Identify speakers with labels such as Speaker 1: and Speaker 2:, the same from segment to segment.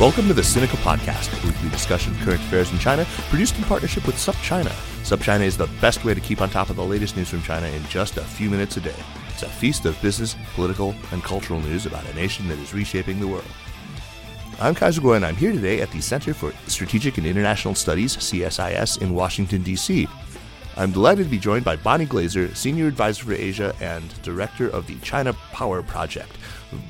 Speaker 1: Welcome to the Sinica Podcast, a weekly discussion of current affairs in China, produced in partnership with SupChina. SupChina is the best way to keep on top of the latest news from China in just a few minutes a day. It's a feast of business, political, and cultural news about a nation that is reshaping the world. I'm Kaiser Kuo, and I'm here today at the Center for Strategic and International Studies, CSIS, in Washington, D.C. I'm delighted to be joined by Bonnie Glaser, Senior Advisor for Asia and Director of the China Power Project.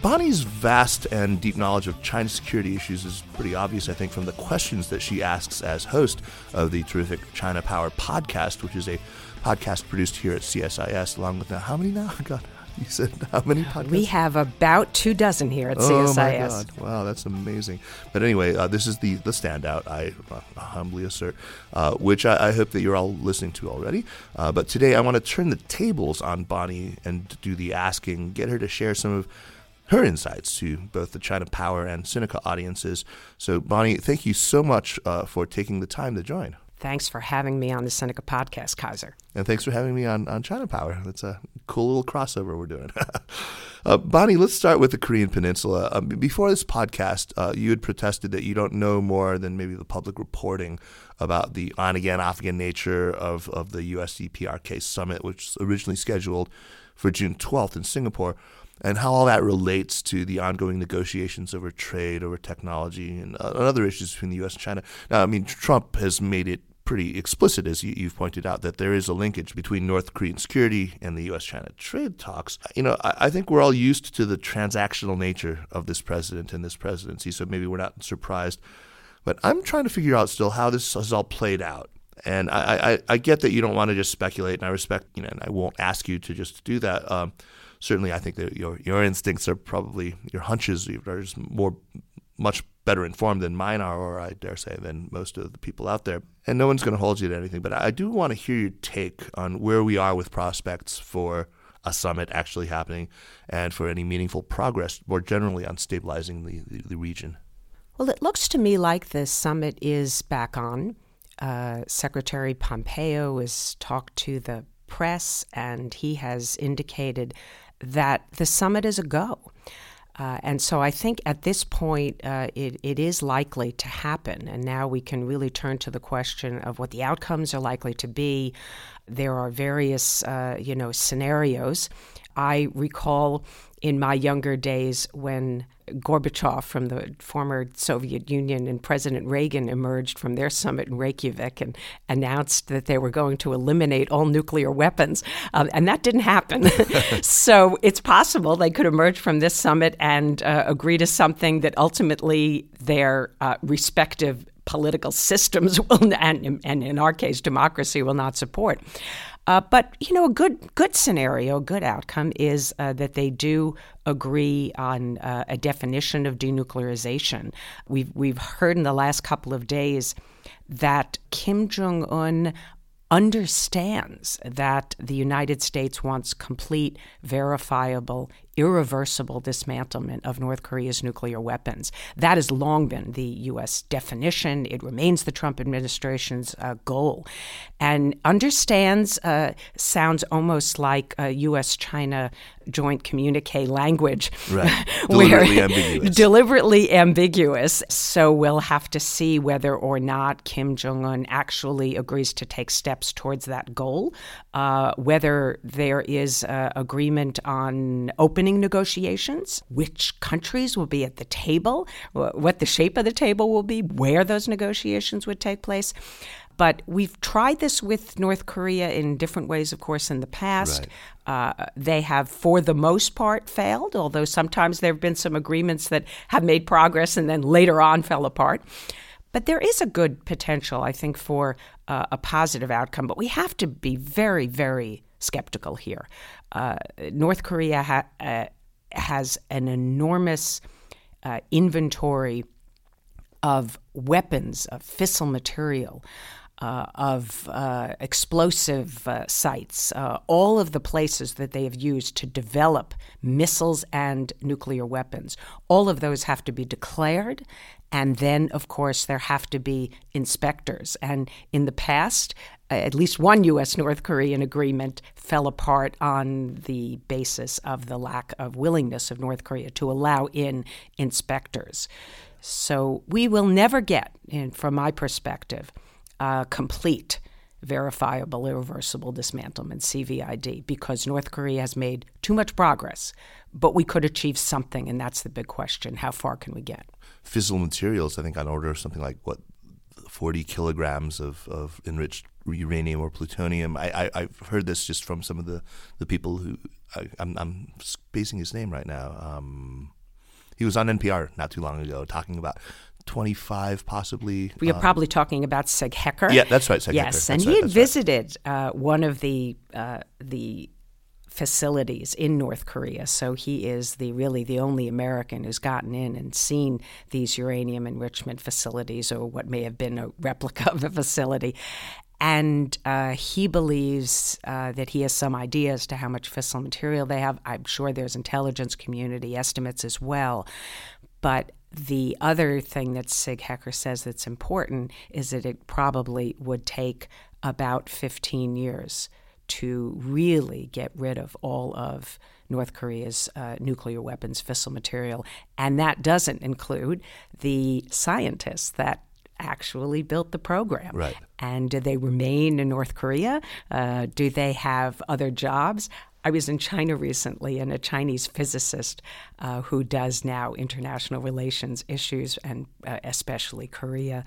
Speaker 1: Bonnie's vast and deep knowledge of China's security issues is pretty obvious, I think, from the questions that she asks as host of the terrific China Power podcast, which is a podcast produced here at CSIS, along with now, how many now? God, you said how many podcasts?
Speaker 2: We have about two dozen here at
Speaker 1: oh
Speaker 2: CSIS.
Speaker 1: my God! Wow, that's amazing. But anyway, uh, this is the the standout. I uh, humbly assert, uh, which I, I, hope that you're all listening to already. Uh, but today, I want to turn the tables on Bonnie and do the asking, get her to share some of her insights to both the China Power and Sinica audiences. So, Bonnie, thank you so much uh, for taking the time to join.
Speaker 2: Thanks for having me on the Sinica podcast, Kaiser.
Speaker 1: And thanks for having me on, on China Power. That's a cool little crossover we're doing. uh, Bonnie, let's start with the Korean Peninsula. Um, before this podcast, uh, you had protested that you don't know more than maybe the public reporting about the on again, off again nature of, of the USDPRK summit, which was originally scheduled for June 12th in Singapore and how all that relates to the ongoing negotiations over trade, over technology, and, uh, other issues between the U.S. and China. Now, I mean, Trump has made it pretty explicit, as you, have pointed out, that there is a linkage between North Korean security and the U.S.-China trade talks. You know, I, I, think we're all used to the transactional nature of this president and this presidency, so maybe we're not surprised. But I'm trying to figure out still how this has all played out. And I, I, I get that you don't want to just speculate, and I respect, you know, and I won't ask you to just do that. Um, certainly, I think that your your instincts are probably your hunches are just more much better informed than mine are, or I dare say than most of the people out there. And no one's going to hold you to anything, but I do want to hear your take on where we are with prospects for a summit actually happening and for any meaningful progress more generally on stabilizing the, the, the region.
Speaker 2: Well, it looks to me like the summit is back on. Uh, Secretary Pompeo has talked to the press and he has indicated that the summit is a go. Uh, and so I think at this point uh, it, it is likely to happen. And now we can really turn to the question of what the outcomes are likely to be. There are various, uh, you know, scenarios. I recall in my younger days when Gorbachev from the former Soviet Union and President Reagan emerged from their summit in Reykjavik and announced that they were going to eliminate all nuclear weapons. Um, and that didn't happen. so it's possible they could emerge from this summit and uh, agree to something that ultimately their uh, respective political systems will, and, and in our case, democracy will not support. Uh, but you know, a good good scenario, a good outcome is uh, that they do agree on uh, a definition of denuclearization. We've we've heard in the last couple of days that Kim Jong Un understands that the United States wants complete, verifiable, irreversible dismantlement of North Korea's nuclear weapons. That has long been the U.S. definition. It remains the Trump administration's uh, goal. And understands uh, sounds almost like a U.S. China joint communique language.
Speaker 1: Right. Deliberately ambiguous.
Speaker 2: Deliberately ambiguous. So we'll have to see whether or not Kim Jong un actually agrees to take steps towards that goal, uh, whether there is uh, agreement on opening opening negotiations, which countries will be at the table, what the shape of the table will be, where those negotiations would take place. But we've tried this with North Korea in different ways, of course, in the past. Right. Uh, they have, for the most part, failed, although sometimes there have been some agreements that have made progress and then later on fell apart. But there is a good potential, I think, for uh, a positive outcome. But we have to be very, very skeptical here. Uh, North Korea ha- uh, has an enormous uh, inventory of weapons, of fissile material. Uh, of uh, explosive sites, all of the places that they have used to develop missiles and nuclear weapons, all of those have to be declared. And then, of course, there have to be inspectors. And in the past, at least one U.S. North Korean agreement fell apart on the basis of the lack of willingness of North Korea to allow in inspectors. So we will never get, from my perspective, a complete verifiable irreversible dismantlement CVID because North Korea has made too much progress. But we could achieve something, and that's the big question: how far can we get?
Speaker 1: Fissile materials, I think, on order something like what 40 kilograms of, of enriched uranium or plutonium. I, I, have heard this just from some of the, the people who I, am I'm, I'm spacing his name right now. Um, he was on NPR not too long ago talking about 25 possibly.
Speaker 2: We are um, probably talking about Sig Hecker.
Speaker 1: Yeah, that's right. Sig
Speaker 2: yes,
Speaker 1: Hecker.
Speaker 2: and
Speaker 1: right,
Speaker 2: he had visited right. uh, one of the uh, the facilities in North Korea. So he is the really the only American who's gotten in and seen these uranium enrichment facilities or what may have been a replica of a facility. And uh, he believes uh, that he has some idea as to how much fissile material they have. I'm sure there's intelligence community estimates as well. But the other thing that Sig Hecker says that's important is that it probably would take about 15 years to really get rid of all of North Korea's uh, nuclear weapons fissile material. And that doesn't include the scientists that actually built the program.
Speaker 1: Right.
Speaker 2: And do they remain in North Korea? Uh, do they have other jobs? I was in China recently, and a Chinese physicist uh, who does now international relations issues, and uh, especially Korea,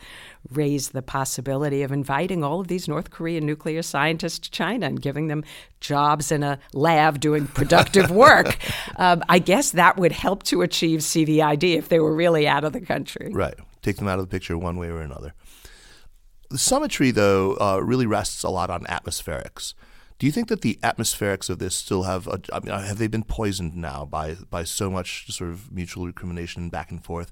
Speaker 2: raised the possibility of inviting all of these North Korean nuclear scientists to China and giving them jobs in a lab doing productive work. um, I guess that would help to achieve CVID if they were really out of the country.
Speaker 1: Right. Take them out of the picture one way or another. The summitry, though, uh, really rests a lot on atmospherics. Do you think that the atmospherics of this still have? A, I mean, have they been poisoned now by by so much sort of mutual recrimination back and forth?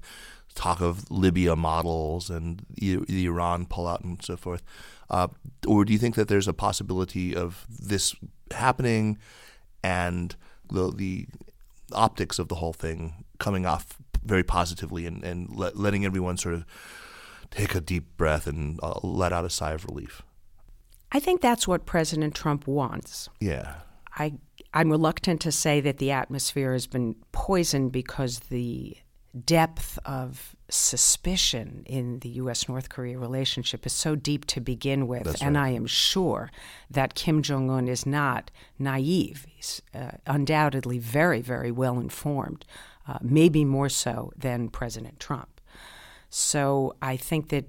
Speaker 1: Talk of Libya models and the, Iran pullout and so forth, uh, or do you think that there's a possibility of this happening and the the optics of the whole thing coming off very positively and, and let, letting everyone sort of take a deep breath and uh, let out a sigh of relief?
Speaker 2: I think that's what President Trump wants.
Speaker 1: Yeah.
Speaker 2: I I'm reluctant to say that the atmosphere has been poisoned because the depth of suspicion in the U.S. North Korea relationship is so deep to begin with.
Speaker 1: That's
Speaker 2: and
Speaker 1: right.
Speaker 2: I am sure that Kim Jong un is not naive. He's uh, undoubtedly very, very well informed, uh, maybe more so than President Trump. So I think that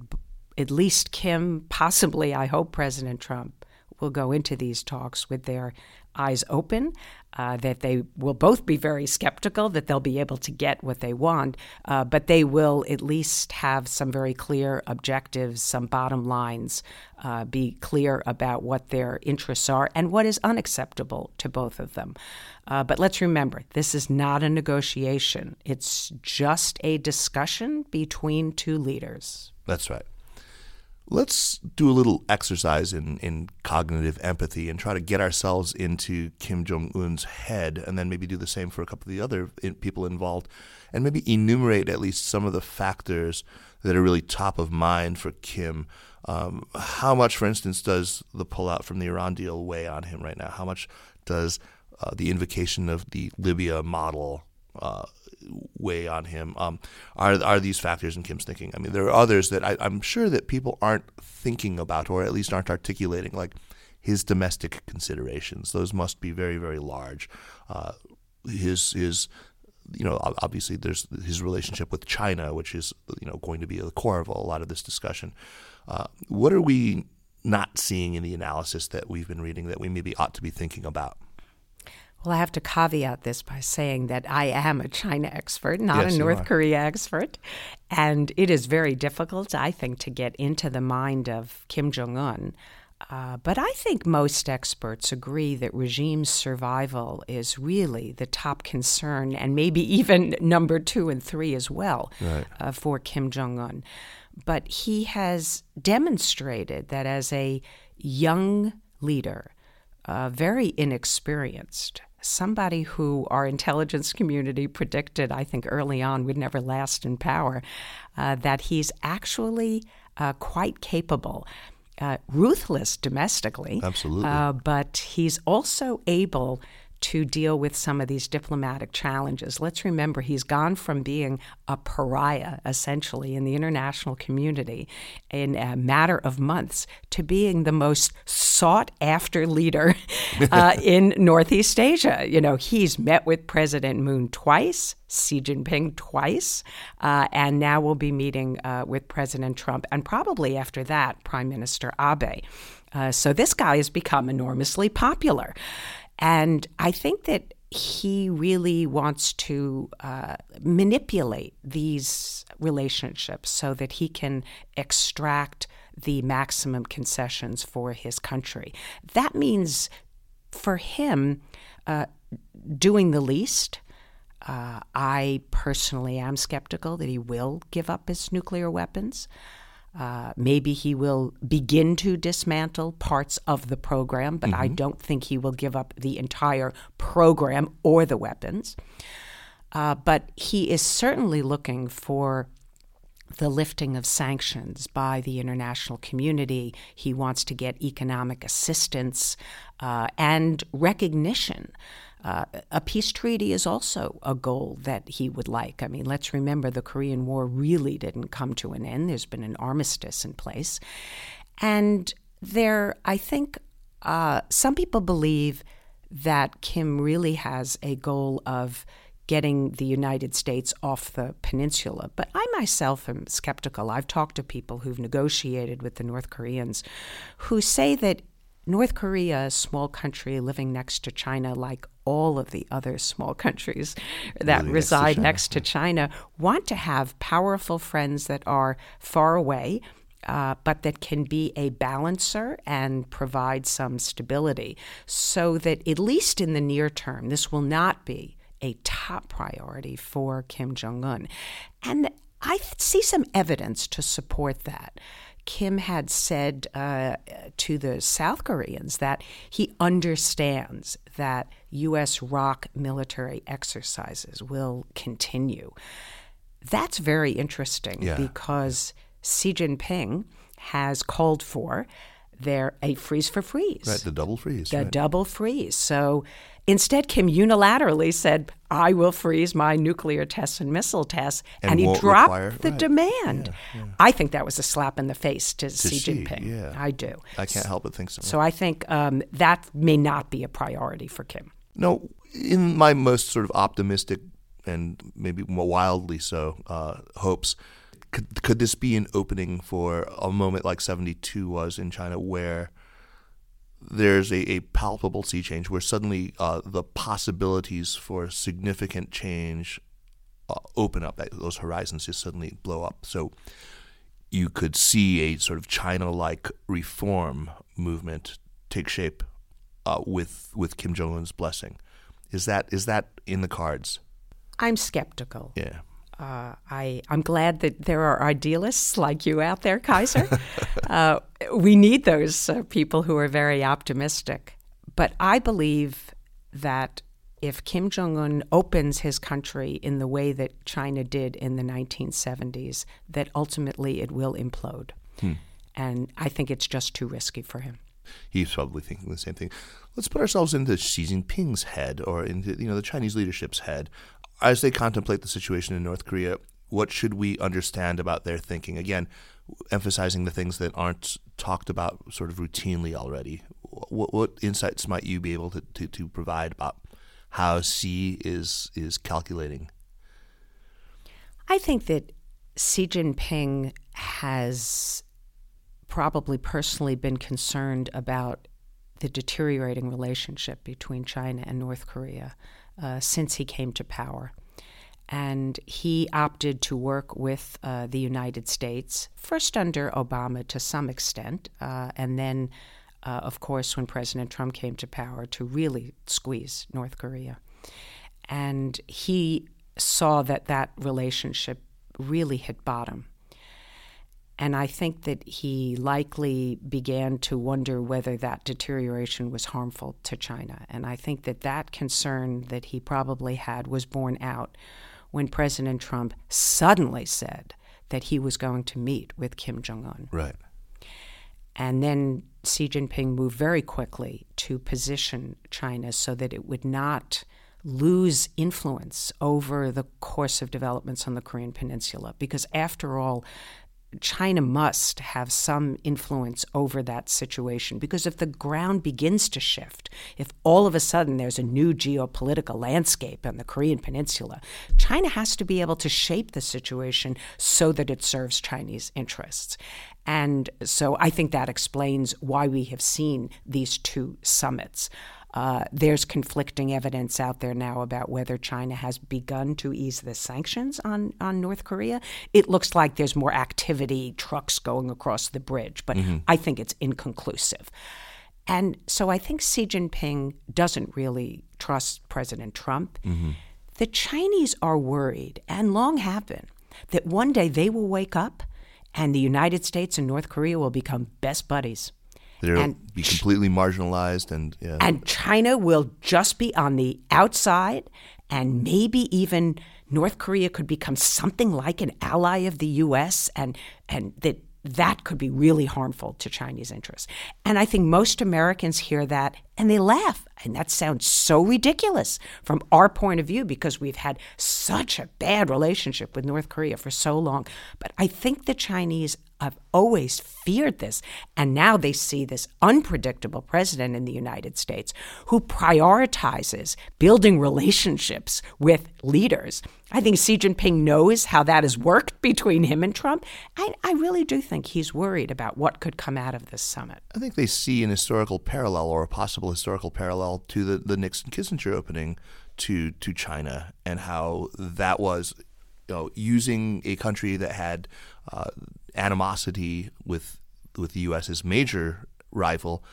Speaker 2: at least Kim, possibly, I hope President Trump will go into these talks with their eyes open, uh, that they will both be very skeptical that they'll be able to get what they want, uh, but they will at least have some very clear objectives, some bottom lines, uh, be clear about what their interests are and what is unacceptable to both of them. Uh, but let's remember, this is not a negotiation, it's just a discussion between two leaders.
Speaker 1: That's right. Let's do a little exercise in, in cognitive empathy and try to get ourselves into Kim Jong un's head, and then maybe do the same for a couple of the other people involved, and maybe enumerate at least some of the factors that are really top of mind for Kim. Um, how much, for instance, does the pullout from the Iran deal weigh on him right now? How much does uh, the invocation of the Libya model uh, weigh on him? Um, are are these factors in Kim's thinking? I mean, there are others that I, I'm sure that people aren't thinking about, or at least aren't articulating, like his domestic considerations. Those must be very very large. Uh, his his you know obviously there's his relationship with China, which is you know going to be the core of a lot of this discussion. Uh, what are we not seeing in the analysis that we've been reading that we maybe ought to be thinking about?
Speaker 2: Well, I have to caveat this by saying that I am a China expert, not
Speaker 1: yes,
Speaker 2: a North Korea expert. And it is very difficult, I think, to get into the mind of Kim Jong un. Uh, but I think most experts agree that regime survival is really the top concern, and maybe even number two and three as well
Speaker 1: right.
Speaker 2: uh, for Kim Jong un. But he has demonstrated that as a young leader, uh, very inexperienced, somebody who our intelligence community predicted, I think, early on would never last in power, uh, that he's actually uh, quite capable. Uh, ruthless domestically,
Speaker 1: absolutely,
Speaker 2: uh, but he's also able to deal with some of these diplomatic challenges. Let's remember he's gone from being a pariah, essentially, in the international community in a matter of months to being the most sought after leader uh, in Northeast Asia. You know, he's met with President Moon twice. Xi Jinping twice, uh, and now we'll be meeting uh, with President Trump, and probably after that, Prime Minister Abe. Uh, so this guy has become enormously popular. And I think that he really wants to uh, manipulate these relationships so that he can extract the maximum concessions for his country. That means for him uh, doing the least. Uh, I personally am skeptical that he will give up his nuclear weapons. Uh, maybe he will begin to dismantle parts of the program, but mm-hmm. I don't think he will give up the entire program or the weapons. Uh, but he is certainly looking for the lifting of sanctions by the international community. He wants to get economic assistance uh, and recognition uh, a peace treaty is also a goal that he would like. I mean, let's remember the Korean War really didn't come to an end. There's been an armistice in place. And there, I think uh, some people believe that Kim really has a goal of getting the United States off the peninsula. But I myself am skeptical. I've talked to people who've negotiated with the North Koreans who say that North Korea, a small country living next to China, like all of the other small countries that really reside next to, next to China, want to have powerful friends that are far away. Uh, but that can be a balancer and provide some stability so that, at least in the near term, this will not be a top priority for Kim Jong un. And I see some evidence to support that. Kim had said uh, to the South Koreans that he understands that U.S. ROK military exercises will continue. That's very interesting yeah. because Xi Jinping has called for there a freeze for freeze.
Speaker 1: Right, the double freeze.
Speaker 2: The
Speaker 1: right.
Speaker 2: double freeze. So Instead, Kim unilaterally said, I will freeze my nuclear tests and missile tests. And, and he dropped require, the right. demand. Yeah, yeah. I think that was a slap in the face to, to Xi Jinping.
Speaker 1: Yeah.
Speaker 2: I do.
Speaker 1: I can't help but think so.
Speaker 2: So I think um, that may not be a priority for Kim.
Speaker 1: No, in my most sort of optimistic and maybe more wildly so uh, hopes, could, could this be an opening for a moment like 72 was in China where – there's a, a palpable sea change where suddenly uh, the possibilities for significant change uh, open up. Those horizons just suddenly blow up. So you could see a sort of China-like reform movement take shape uh, with with Kim Jong Un's blessing. Is that is that in the cards?
Speaker 2: I'm skeptical.
Speaker 1: Yeah.
Speaker 2: Uh, I, I'm glad that there are idealists like you out there, Kaiser. uh, we need those uh, people who are very optimistic. But I believe that if Kim Jong un opens his country in the way that China did in the 1970s, that ultimately it will implode. Hmm. And I think it's just too risky for him.
Speaker 1: He's probably thinking the same thing. Let's put ourselves into Xi Jinping's head, or into you know the Chinese leadership's head as they contemplate the situation in North Korea, what should we understand about their thinking? Again, emphasizing the things that aren't talked about sort of routinely already. What, what insights might you be able to, to, to provide about how Xi is is calculating?
Speaker 2: I think that Xi Jinping has probably personally been concerned about the deteriorating relationship between China and North Korea uh, since he came to power. And he opted to work with uh, the United States, first under Obama to some extent, uh, and then, uh, of course, when President Trump came to power, to really squeeze North Korea. And he saw that that relationship really hit bottom and I think that he likely began to wonder whether that deterioration was harmful to China. And I think that that concern that he probably had was borne out when President Trump suddenly said that he was going to meet with Kim Jong un.
Speaker 1: Right.
Speaker 2: And then Xi Jinping moved very quickly to position China so that it would not lose influence over the course of developments on the Korean Peninsula. Because after all, China must have some influence over that situation because if the ground begins to shift, if all of a sudden there's a new geopolitical landscape on the Korean Peninsula, China has to be able to shape the situation so that it serves Chinese interests. And so I think that explains why we have seen these two summits. Uh, there's conflicting evidence out there now about whether China has begun to ease the sanctions on, on North Korea. It looks like there's more activity, trucks going across the bridge, but mm-hmm. I think it's inconclusive. And so I think Xi Jinping doesn't really trust President Trump. Mm-hmm. The Chinese are worried, and long have been, that one day they will wake up and the United States and North Korea will become best buddies.
Speaker 1: They'll and, be completely marginalized, and yeah.
Speaker 2: and China will just be on the outside, and maybe even North Korea could become something like an ally of the U.S. and and that that could be really harmful to Chinese interests. And I think most Americans hear that and they laugh. And that sounds so ridiculous from our point of view because we've had such a bad relationship with North Korea for so long. But I think the Chinese have always feared this. And now they see this unpredictable president in the United States who prioritizes building relationships with leaders. I think Xi Jinping knows how that has worked between him and Trump. I, I really do think he's worried about what could come out of this summit.
Speaker 1: I think they see an historical parallel or a possible historical parallel to the, the Nixon Kissinger opening to, to China and how that was you know, using a country that had uh, animosity with with the U.S. as major rival,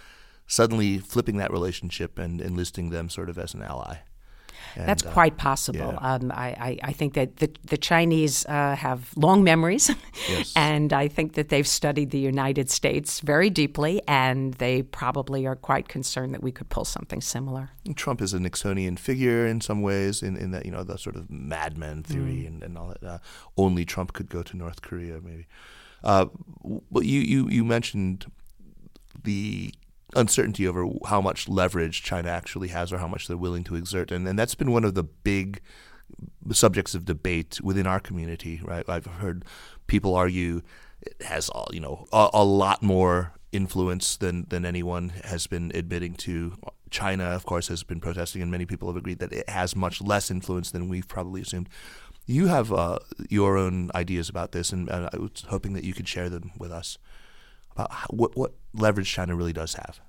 Speaker 1: suddenly flipping that relationship and enlisting them sort of as an ally.
Speaker 2: And, That's uh, quite possible. Yeah. Um, I, I, think that the, the Chinese uh, have long memories, yes. and I think that they've studied the United States very deeply, and they probably are quite concerned that we could pull something similar.
Speaker 1: Trump is a Nixonian figure in some ways, in, in that you know the sort of madman theory mm. and, and all that. Uh, only Trump could go to North Korea, maybe. Uh, but you, you you mentioned the uncertainty over how much leverage China actually has or how much they're willing to exert. And, and that's been one of the big subjects of debate within our community, right? I've heard people argue it has, all, you know, a, a lot more influence than, than anyone has been admitting to. China, of course, has been protesting, and many people have agreed that it has much less influence than we've probably assumed. You have uh, your own ideas about this, and I was hoping that you could share them with us how, what, what leverage China really does have?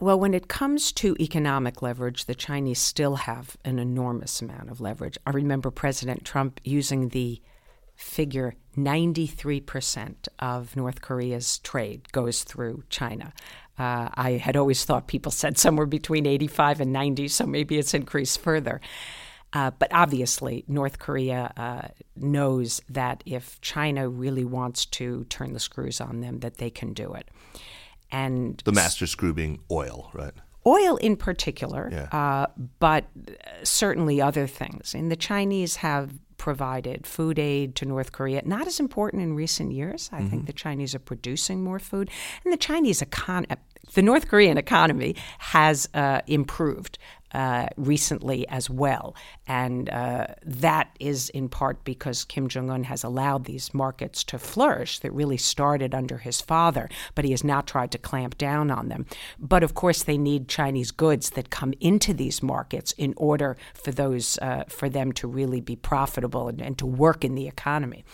Speaker 2: Well, when it comes to economic leverage, the Chinese still have an enormous amount of leverage. I remember President Trump using the figure 93% of North Korea's trade goes through China. Uh, I had always thought people said somewhere between 85 and 90, so maybe it's increased further. Uh, but obviously, North Korea uh, knows that if China really wants to turn the screws on them, that they can do it. And
Speaker 1: the master screw being oil, right?
Speaker 2: Oil in particular, yeah. uh, but certainly other things. And the Chinese have provided food aid to North Korea. Not as important in recent years. I mm-hmm. think the Chinese are producing more food, and the Chinese economy, the North Korean economy has uh, improved uh, recently as well. And uh, that is in part because Kim Jong un has allowed these markets to flourish that really started under his father, but he has not tried to clamp down on them. But of course, they need Chinese goods that come into these markets in order for those uh, for them to really be profitable and, and to work in the economy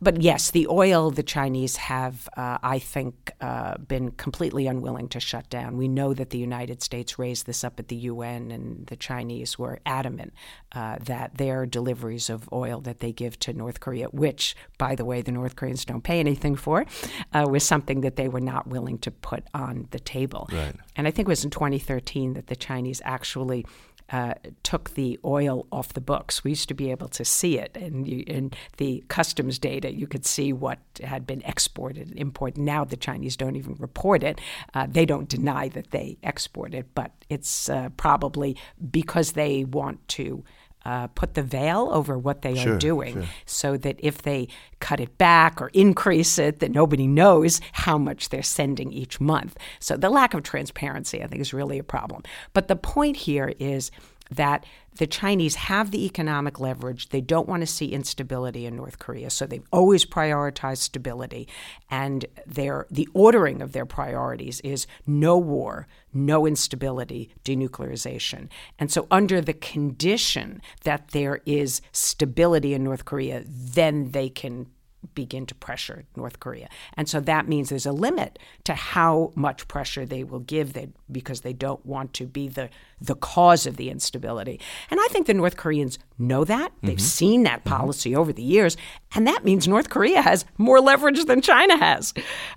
Speaker 2: but yes, the oil the Chinese have, uh, I think, uh, been completely unwilling to shut down. We know that the United States raised this up at the UN, and the Chinese were adamant uh, that their deliveries of oil that they give to North Korea, which, by the way, the North Koreans don't pay anything for, uh, was something that they were not willing to put on the table.
Speaker 1: Right.
Speaker 2: And I think it was in 2013 that the Chinese actually uh, took the oil off the books. We used to be able to see it, and in the customs data, you could see what had been exported and imported. Now the Chinese don't even report it. Uh, they don't deny that they export it, but it's uh, probably because they want to uh, put the veil over what they
Speaker 1: Sure,
Speaker 2: are doing
Speaker 1: sure.
Speaker 2: so that if they cut it back or increase it, that nobody knows how much they're sending each month. So the lack of transparency, I think, is really a problem. But the point here is that the Chinese have the economic leverage. They don't want to see instability in North Korea, so they've always prioritized stability. And their the ordering of their priorities is no war, no instability, denuclearization. And so, under the condition that there is stability in North Korea, then they can begin to pressure North Korea. And so that means there's a limit to how much pressure they will give they, because they don't want to be the, the cause of the instability. And I think the North Koreans know that. They've seen that policy over the years. And that means North Korea has more leverage than China has.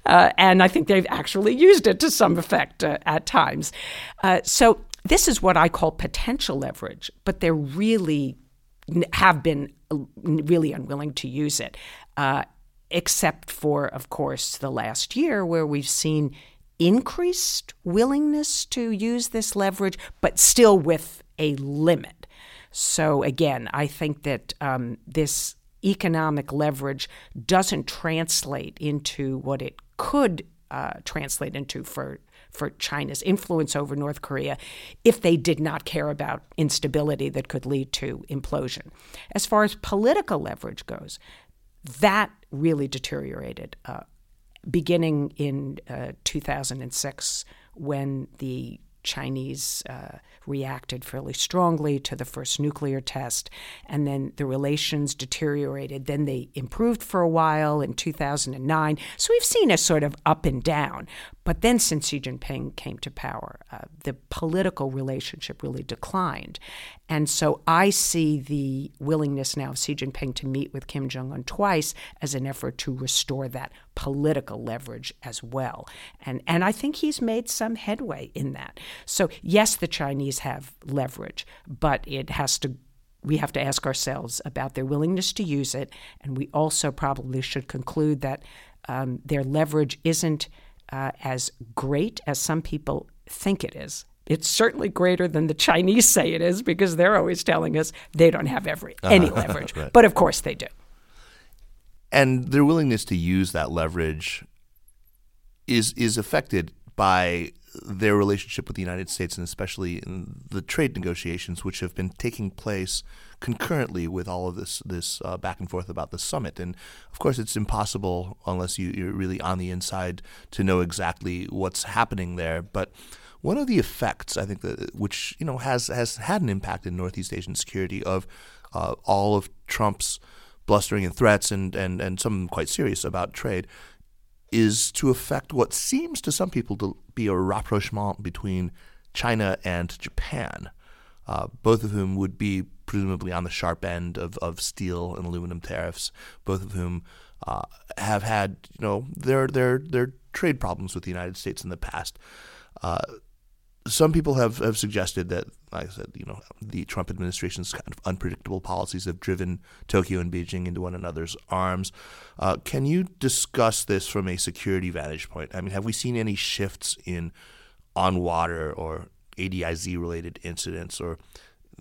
Speaker 2: Uh, and I think they've actually used it to some effect uh, at times. Uh, so this is what I call potential leverage, but they're really have been uh, really unwilling to use it, uh, except for, of course, the last year where we've seen increased willingness to use this leverage, but still with a limit. So, again, I think that um, this economic leverage doesn't translate into what it could uh, translate into for for China's influence over North Korea if they did not care about instability that could lead to implosion. As far as political leverage goes, that really deteriorated uh, beginning in uh, 2006 when the Chinese uh, reacted fairly strongly to the first nuclear test, and then the relations deteriorated. Then they improved for a while in 2009. So we've seen a sort of up and down. But then, since Xi Jinping came to power, uh, the political relationship really declined. And so I see the willingness now of Xi Jinping to meet with Kim Jong un twice as an effort to restore that political leverage as well. And, and I think he's made some headway in that. So, yes, the Chinese have leverage, but it has to we have to ask ourselves about their willingness to use it, and we also probably should conclude that um, their leverage isn't uh, as great as some people think it is. It's certainly greater than the Chinese say it is because they're always telling us they don't have every any leverage,
Speaker 1: Right.
Speaker 2: but of course they do.
Speaker 1: and their willingness to use that leverage is is affected by their relationship with the United States and especially in the trade negotiations which have been taking place concurrently with all of this this uh, back and forth about the summit. And of course it's impossible unless you, you're really on the inside to know exactly what's happening there. But one of the effects I think that which you know has has had an impact in Northeast Asian security of uh, all of Trump's blustering and threats and, and, and some quite serious about trade is to affect what seems to some people to be a rapprochement between China and Japan, uh, both of whom would be presumably on the sharp end of, of steel and aluminum tariffs, both of whom uh, have had you know their their their trade problems with the United States in the past. Uh, some people have, have suggested that, like I said, you know, the Trump administration's kind of unpredictable policies have driven Tokyo and Beijing into one another's arms. Uh, can you discuss this from a security vantage point? I mean, have we seen any shifts in on water or ADIZ related incidents or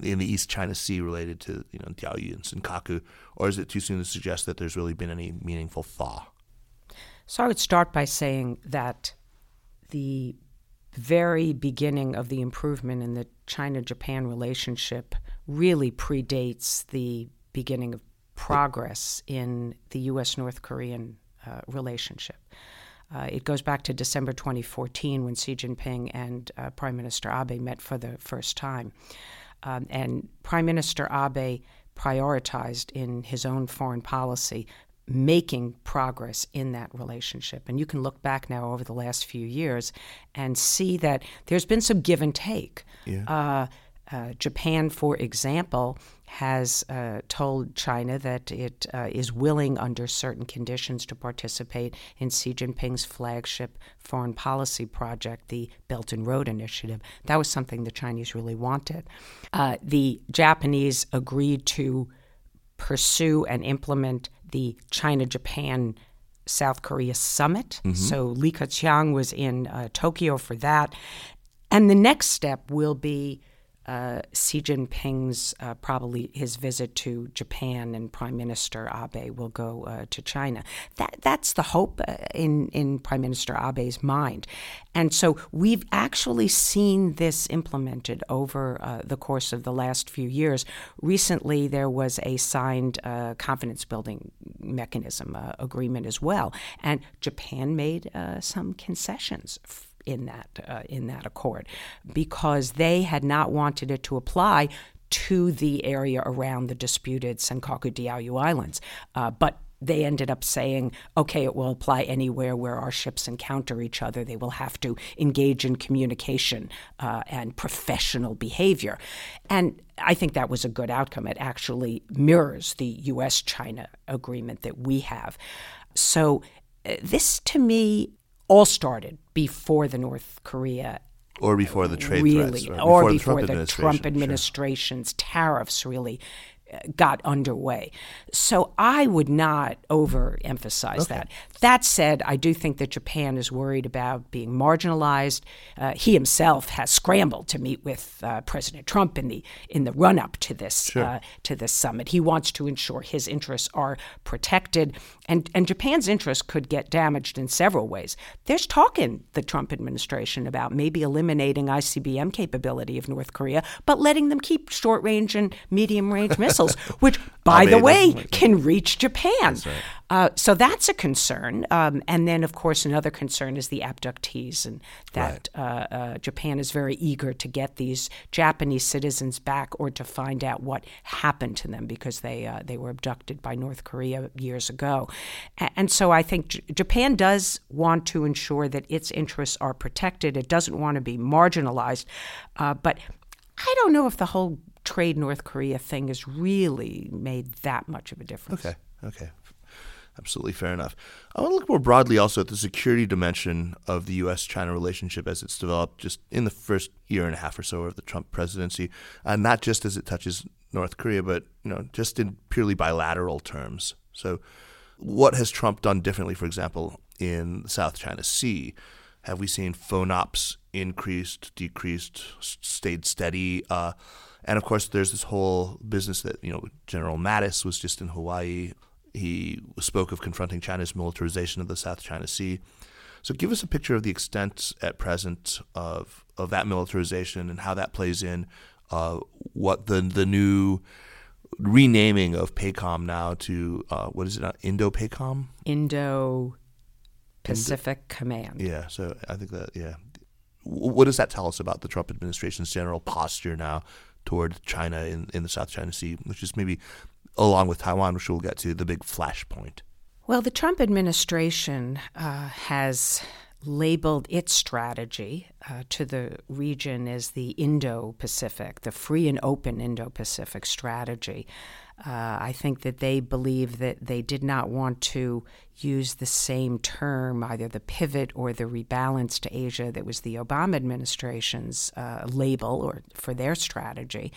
Speaker 1: in the East China Sea related to you know Diaoyu and Senkaku, or is it too soon to suggest that there's really been any meaningful thaw?
Speaker 2: So I would start by saying that the very beginning of the improvement in the China Japan relationship really predates the beginning of progress in the U.S. North Korean uh, relationship. Uh, it goes back to December 2014 when Xi Jinping and uh, Prime Minister Abe met for the first time. Um, and Prime Minister Abe prioritized in his own foreign policy making progress in that relationship. And you can look back now over the last few years and see that there's been some give and take.
Speaker 1: Yeah.
Speaker 2: Uh, uh, Japan, for example, has uh, told China that it uh, is willing, under certain conditions, to participate in Xi Jinping's flagship foreign policy project, the Belt and Road Initiative. That was something the Chinese really wanted. Uh, the Japanese agreed to pursue and implement the China Japan South Korea summit. So Li Keqiang was in uh, Tokyo for that. And the next step will be uh, Xi Jinping's uh, probably his visit to Japan and Prime Minister Abe will go uh, to China. That that's the hope uh, in in Prime Minister Abe's mind, and so we've actually seen this implemented over uh, the course of the last few years. Recently, there was a signed uh, confidence building mechanism agreement as well, and Japan made some concessions in that uh, in that accord because they had not wanted it to apply to the area around the disputed Senkaku Diaoyu Islands, uh, but they ended up saying, okay, it will apply anywhere where our ships encounter each other. They will have to engage in communication uh, and professional behavior. And I think that was a good outcome. It actually mirrors the US China agreement that we have. So, uh, this to me all started before the North Korea
Speaker 1: or before the trade
Speaker 2: really,
Speaker 1: threats, right?
Speaker 2: or
Speaker 1: before,
Speaker 2: before
Speaker 1: the Trump,
Speaker 2: the
Speaker 1: administration.
Speaker 2: Trump administration's sure. tariffs really got underway. So I would not overemphasize okay. that. That said, I do think that Japan is worried about being marginalized. Uh, he himself has scrambled to meet with uh, President Trump in the in the run up to this
Speaker 1: sure.
Speaker 2: uh, to this summit. He wants to ensure his interests are protected, and and Japan's interests could get damaged in several ways. There's talk in the Trump administration about maybe eliminating ICBM capability of North Korea, but letting them keep short range and medium range missiles which, by the way, can reach Japan.
Speaker 1: Right.
Speaker 2: Uh, so that's a concern. Um, and then, of course, another concern is the abductees, and that right. uh, uh, Japan is very eager to get these Japanese citizens back or to find out what happened to them because they uh, they were abducted by North Korea years ago. And, and so I think J- Japan does want to ensure that its interests are protected. It doesn't want to be marginalized, uh, but I don't know if the whole trade North Korea thing has really made that much of a difference.
Speaker 1: Okay, okay. Absolutely fair enough. I want to look more broadly also at the security dimension of the U.S. China relationship as it's developed just in the first year and a half or so of the Trump presidency, uh, not just as it touches North Korea, but you know just in purely bilateral terms. So, what has Trump done differently, for example, in the South China Sea? Have we seen FONOPs increased, decreased, stayed steady? Uh, and of course, there's this whole business that you know General Mattis was just in Hawaii. He spoke of confronting China's militarization of the South China Sea. So, give us a picture of the extent at present of of that militarization and how that plays in. Uh, what the the new renaming of PACOM now to uh, what is it now? Indo PACOM.
Speaker 2: Indo Pacific Command.
Speaker 1: Yeah. So I think that yeah. What does that tell us about the Trump administration's general posture now toward China in, in the South China Sea, which is maybe along with Taiwan, which we'll get to, the big flashpoint.
Speaker 2: Well, the Trump administration uh, has labeled its strategy uh, to the region as the Indo Pacific, the free and open Indo Pacific strategy. Uh, I think that they believe that they did not want to use the same term, either the pivot or the rebalance to Asia, that was the Obama administration's uh, label or for their strategy.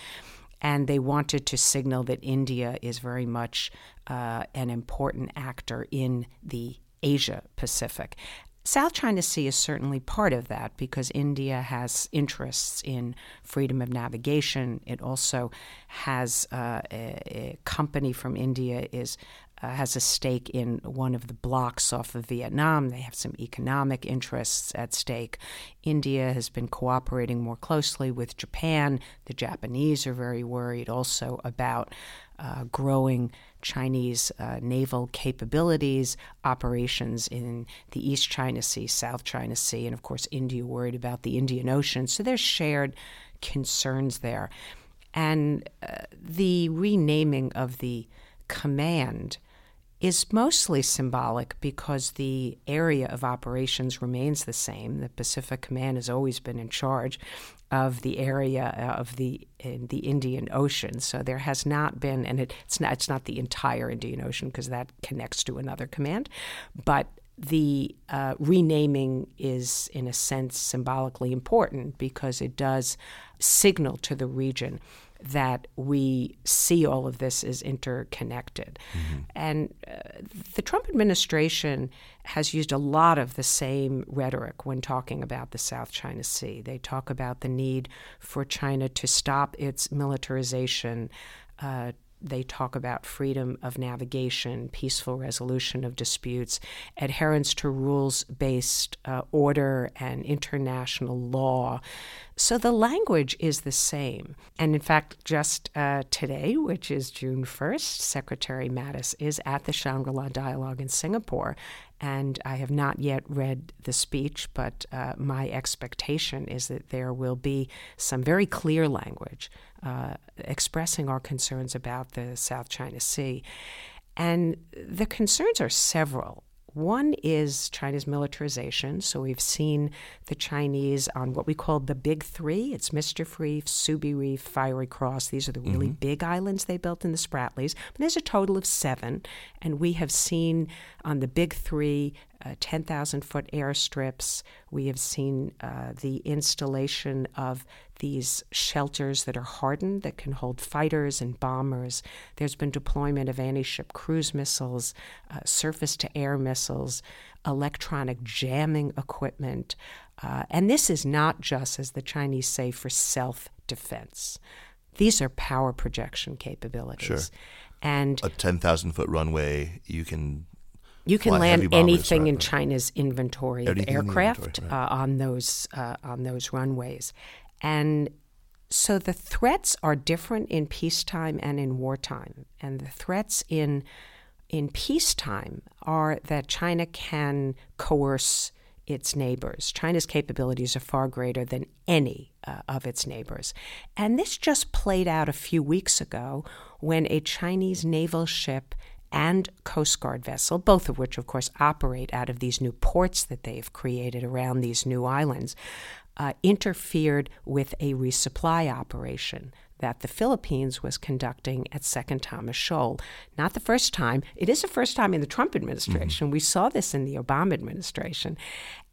Speaker 2: And they wanted to signal that India is very much uh, an important actor in the Asia Pacific. South China Sea is certainly part of that because India has interests in freedom of navigation. It also has uh, a, a, company from India is uh, has a stake in one of the blocks off of Vietnam. They have some economic interests at stake. India has been cooperating more closely with Japan. The Japanese are very worried also about uh, growing Chinese uh, naval capabilities, operations in the East China Sea, South China Sea, and of course, India worried about the Indian Ocean. So there's shared concerns there. And uh, the renaming of the command is mostly symbolic because the area of operations remains the same. The Pacific Command has always been in charge of the area of the in the Indian Ocean. So there has not been, and it, it's not it's not the entire Indian Ocean because that connects to another command, but the uh, renaming is, in a sense, symbolically important because it does signal to the region that we see all of this as interconnected. Mm-hmm. And uh, the Trump administration has used a lot of the same rhetoric when talking about the South China Sea. They talk about the need for China to stop its militarization. Uh, they talk about freedom of navigation, peaceful resolution of disputes, adherence to rules based uh, order and international law. So the language is the same. And in fact, just uh, today, which is June 1st, Secretary Mattis is at the Shangri La Dialogue in Singapore. And I have not yet read the speech, but uh, my expectation is that there will be some very clear language uh, expressing our concerns about the South China Sea. And the concerns are several. One is China's militarization. So we've seen the Chinese on what we call the big three. It's Mischief Reef, Subi Reef, Fiery Cross. These are the really mm-hmm. big islands they built in the Spratlys. But there's a total of seven. And we have seen on the big three uh, 10,000 foot airstrips. We have seen uh, the installation of these shelters that are hardened that can hold fighters and bombers. There's been deployment of anti ship cruise missiles, uh, surface to air missiles, electronic jamming equipment. Uh, and this is not just, as the Chinese say, for self defense. These are power projection capabilities.
Speaker 1: Sure. And a 10,000 foot runway, you can
Speaker 2: you can land anything in China's inventory of aircraft inventory, right. uh, on those uh, on those runways, and so the threats are different in peacetime and in wartime. And the threats in in peacetime are that China can coerce its neighbors. China's capabilities are far greater than any uh, of its neighbors. And this just played out a few weeks ago when a Chinese naval ship and Coast Guard vessel, both of which, of course, operate out of these new ports that they've created around these new islands, uh, interfered with a resupply operation that the Philippines was conducting at Second Thomas Shoal. Not the first time. It is the first time in the Trump administration. Mm-hmm. We saw this in the Obama administration.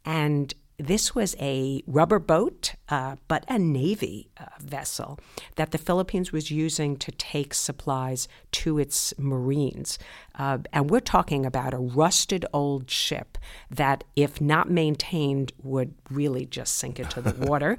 Speaker 2: And this was a rubber boat, uh, but a Navy uh, vessel that the Philippines was using to take supplies to its Marines. Uh, and we're talking about a rusted old ship that, if not maintained, would really just sink into the water.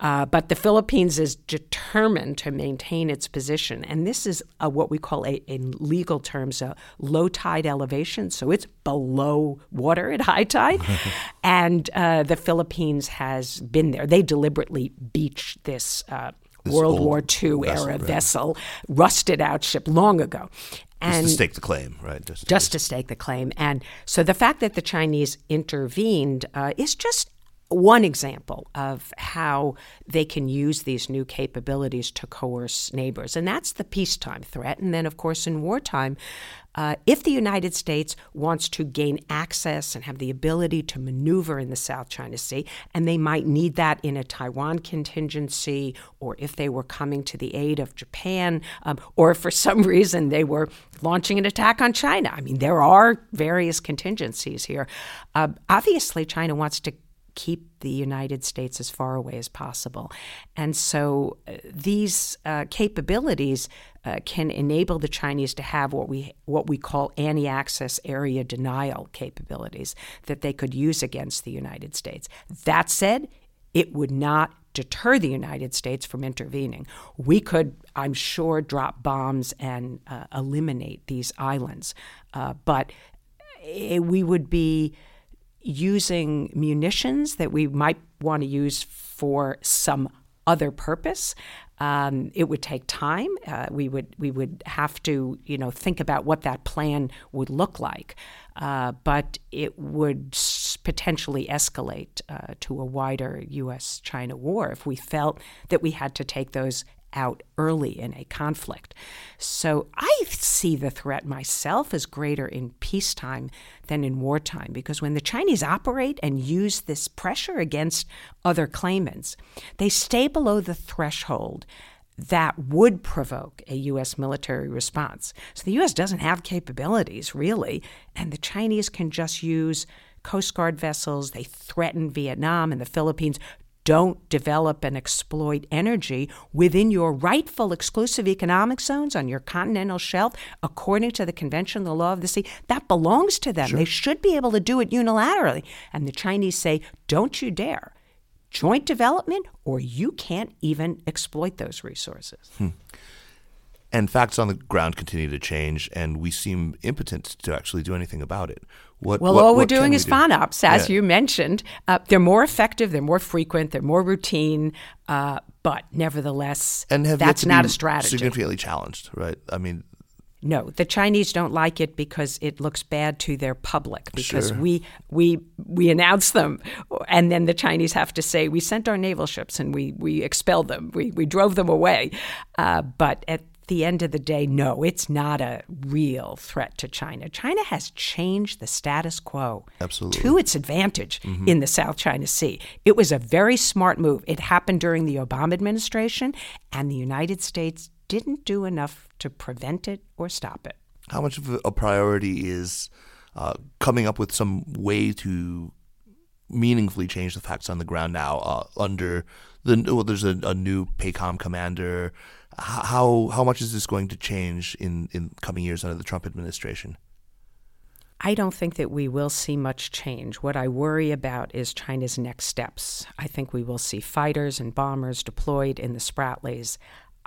Speaker 2: Uh, but the Philippines is determined to maintain its position. And this is a, what we call, a, in legal terms, a low tide elevation. So it's below water at high tide. and uh, the Philippines has been there. They deliberately beached this. Uh, World War II vessel, era right. vessel, rusted out ship long ago.
Speaker 1: And just to stake the claim, right?
Speaker 2: Just, just to stake the claim. And so the fact that the Chinese intervened uh, is just one example of how they can use these new capabilities to coerce neighbors. And that's the peacetime threat. And then, of course, in wartime, uh, if the United States wants to gain access and have the ability to maneuver in the South China Sea, and they might need that in a Taiwan contingency, or if they were coming to the aid of Japan, um, or for some reason they were launching an attack on China. I mean, there are various contingencies here. Uh, obviously, China wants to keep the United States as far away as possible. And so uh, these uh, capabilities uh, can enable the Chinese to have what we what we call anti-access area denial capabilities that they could use against the United States. That said, it would not deter the United States from intervening. We could, I'm sure, drop bombs and uh, eliminate these islands, uh, but it, we would be using munitions that we might want to use for some other purpose. Um, it would take time. Uh, we would we would have to you know think about what that plan would look like, uh, but it would potentially escalate uh, to a wider U.S.-China war if we felt that we had to take those out early in a conflict. So I see the threat myself as greater in peacetime than in wartime because when the Chinese operate and use this pressure against other claimants, they stay below the threshold that would provoke a U.S. military response. So the U.S. doesn't have capabilities, really, and the Chinese can just use – Coast Guard vessels. They threaten Vietnam and the Philippines. Don't develop and exploit energy within your rightful exclusive economic zones on your continental shelf according to the Convention on the Law of the Sea. That belongs to them. Sure. They should be able to do it unilaterally. And the Chinese say, don't you dare. Joint development, or you can't even exploit those resources.
Speaker 1: Hmm. And facts on the ground continue to change, and we seem impotent to actually do anything about it.
Speaker 2: What, well, what, all we're doing is do? FONOPS, as yeah. you mentioned. Uh, they're more effective, they're more frequent, they're more routine, uh, but nevertheless,
Speaker 1: and have
Speaker 2: that's
Speaker 1: not
Speaker 2: a strategy.
Speaker 1: Significantly challenged, right? I mean,
Speaker 2: no, the Chinese don't like it because it looks bad to their public because
Speaker 1: sure.
Speaker 2: we we we announce them and then the Chinese have to say we sent our naval ships and we we expelled them we we drove them away, uh, but at the end of the day, no, it's not a real threat to China. China has changed the status quo
Speaker 1: Absolutely.
Speaker 2: to its advantage mm-hmm. in the South China Sea. It was a very smart move. It happened during the Obama administration, and the United States didn't do enough to prevent it or stop it.
Speaker 1: How much of a priority is uh, coming up with some way to meaningfully change the facts on the ground now uh, under the well, there's a, a new PACOM commander how how much is this going to change in, in coming years under the Trump administration?
Speaker 2: I don't think that we will see much change. What I worry about is China's next steps. I think we will see fighters and bombers deployed in the Spratlys.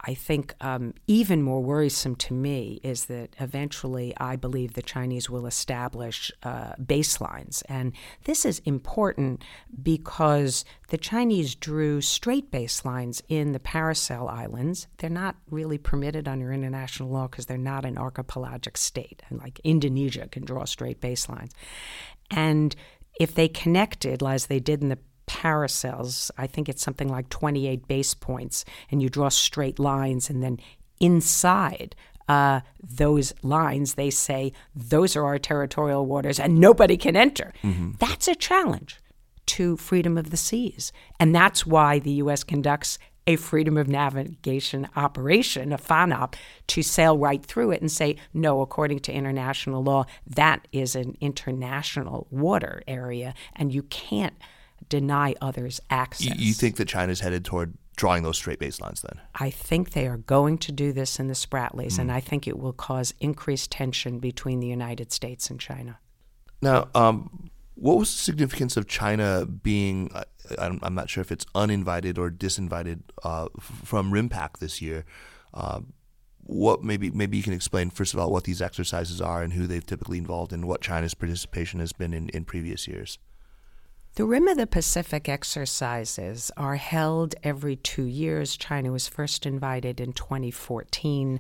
Speaker 2: I think um, even more worrisome to me is that eventually I believe the Chinese will establish uh, baselines. And this is important because the Chinese drew straight baselines in the Paracel Islands. They're not really permitted under international law because they're not an archipelagic state. And like Indonesia can draw straight baselines. And if they connected, as they did in the paracels. I think it's something like 28 base points, and you draw straight lines, and then inside uh, those lines, they say those are our territorial waters, and nobody can enter. Mm-hmm. That's a challenge to freedom of the seas, and that's why the U.S. conducts a freedom of navigation operation, a FONOP, to sail right through it and say, no, according to international law, that is an international water area, and you can't deny others access.
Speaker 1: You, think that China's headed toward drawing those straight baselines then?
Speaker 2: I think they are going to do this in the Spratlys, mm. and I think it will cause increased tension between the United States and China.
Speaker 1: Now, um, what was the significance of China being, I'm not sure if it's uninvited or disinvited uh, from RIMPAC this year? Uh, what maybe maybe you can explain first of all what these exercises are and who they've typically involved and what China's participation has been in, in previous years.
Speaker 2: The Rim of the Pacific exercises are held every two years. China was first invited in 2014.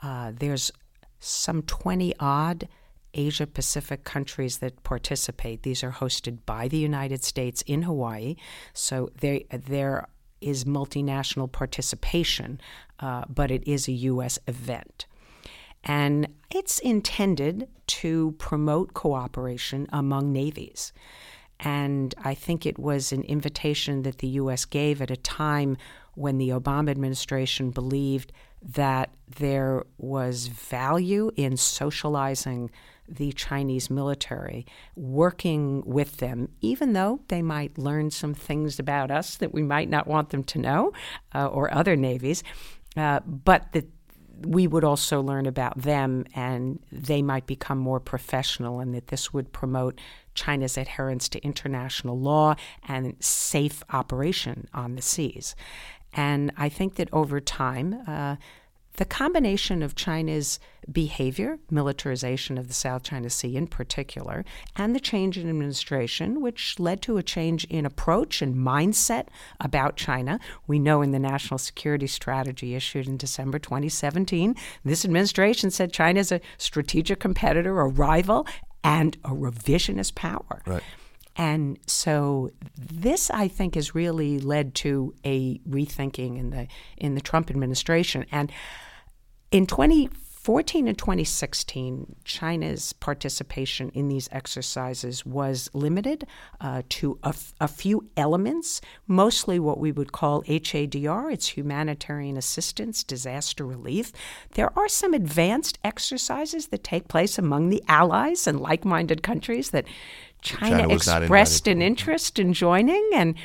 Speaker 2: Uh, there's some 20 odd Asia Pacific countries that participate. These are hosted by the United States in Hawaii, so there there is multinational participation, uh, but it is a U.S. event. And it's intended to promote cooperation among navies. And I think it was an invitation that the U.S. gave at a time when the Obama administration believed that there was value in socializing the Chinese military, working with them, even though they might learn some things about us that we might not want them to know, uh, or other navies, uh, but that we would also learn about them and they might become more professional, and that this would promote China's adherence to international law and safe operation on the seas. And I think that over time, uh, the combination of China's behavior, militarization of the South China Sea in particular, and the change in administration, which led to a change in approach and mindset about China. We know in the National Security Strategy issued in December 2017, this administration said China is a strategic competitor, a rival, and a revisionist power.
Speaker 1: Right.
Speaker 2: And so this, I think, has really led to a rethinking in the in the Trump administration. And in 20 2014 and 2016, China's participation in these exercises was limited uh, to a, f- a few elements, mostly what we would call HADR, it's humanitarian assistance, disaster relief. There are some advanced exercises that take place among the allies and like minded countries that China,
Speaker 1: China
Speaker 2: expressed an interest in joining, and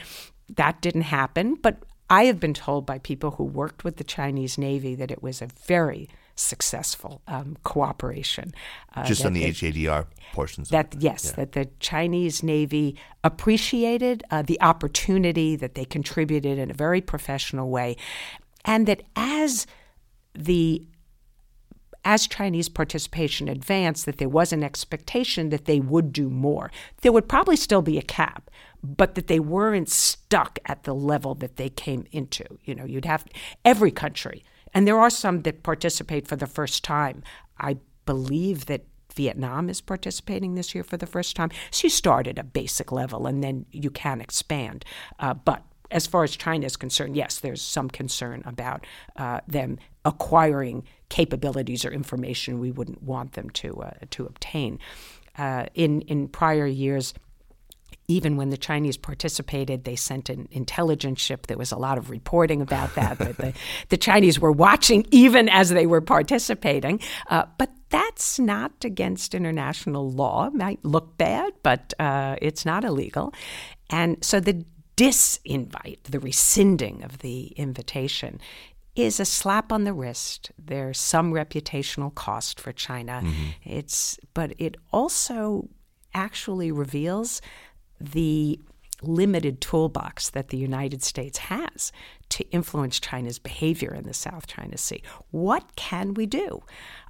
Speaker 2: that didn't happen. But I have been told by people who worked with the Chinese Navy that it was a very successful um, cooperation.
Speaker 1: Uh, Just on the it, HADR portions.
Speaker 2: That yes, yeah. that the Chinese Navy appreciated uh, the opportunity that they contributed in a very professional way, and that as the as Chinese participation advanced, that there was an expectation that they would do more. There would probably still be a cap, but that they weren't stuck at the level that they came into. You know, you'd have every country, and there are some that participate for the first time. I believe that Vietnam is participating this year for the first time. So you start at a basic level and then you can expand. Uh, but as far as China is concerned, yes, there's some concern about uh, them acquiring capabilities or information we wouldn't want them to uh, to obtain. Uh, in in prior years, even when the Chinese participated, they sent an intelligence ship. There was a lot of reporting about that. that the, the, Chinese were watching even as they were participating. Uh, but that's not against international law. It might look bad, but uh, it's not illegal. And so the disinvite, the rescinding of the invitation, is a slap on the wrist. There's some reputational cost for China. Mm-hmm. It's but it also actually reveals the limited toolbox that the United States has to influence China's behavior in the South China Sea. What can we do?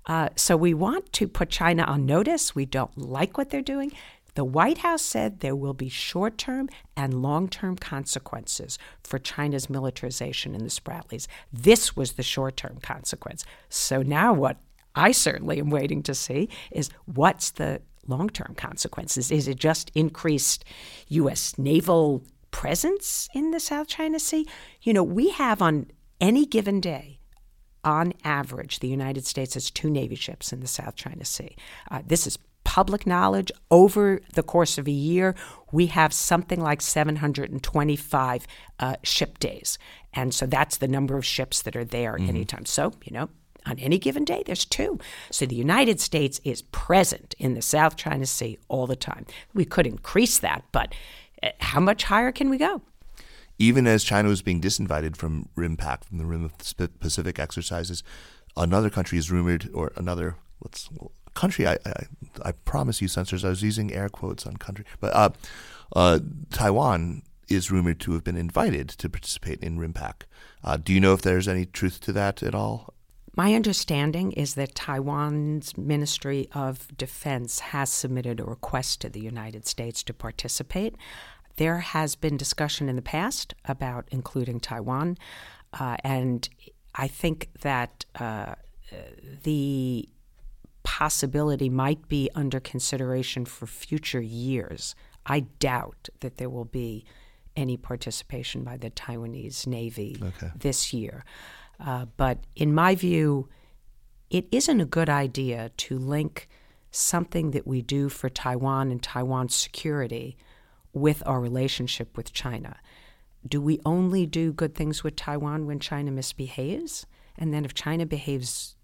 Speaker 2: Uh, so we want to put China on notice. We don't like what they're doing. The White House said there will be short term and long term consequences for China's militarization in the Spratlys. This was the short term consequence. So now, what I certainly am waiting to see is what's the long term consequences? Is it just increased U.S. naval presence in the South China Sea? You know, we have on any given day, on average, the United States has two Navy ships in the South China Sea. Uh, this is public knowledge, over the course of a year, we have something like 725 uh, ship days. And so that's the number of ships that are there mm-hmm. anytime. So, you know, on any given day, there's two. So the United States is present in the South China Sea all the time. We could increase that, but uh, how much higher can we go?
Speaker 1: Even as China was being disinvited from RIMPAC, from the Rim of the Pacific exercises, another country is rumored, or another, let's country, I, I, I promise you, censors, I was using air quotes on country, but uh, uh, Taiwan is rumored to have been invited to participate in RIMPAC. Uh, do you know if there's any truth to that at all?
Speaker 2: My understanding is that Taiwan's Ministry of Defense has submitted a request to the United States to participate. There has been discussion in the past about including Taiwan, uh, and I think that uh, the possibility might be under consideration for future years. I doubt that there will be any participation by the Taiwanese Navy okay. this year. Uh, but in my view, it isn't a good idea to link something that we do for Taiwan and Taiwan's security with our relationship with China. Do we only do good things with Taiwan when China misbehaves? And then if China behaves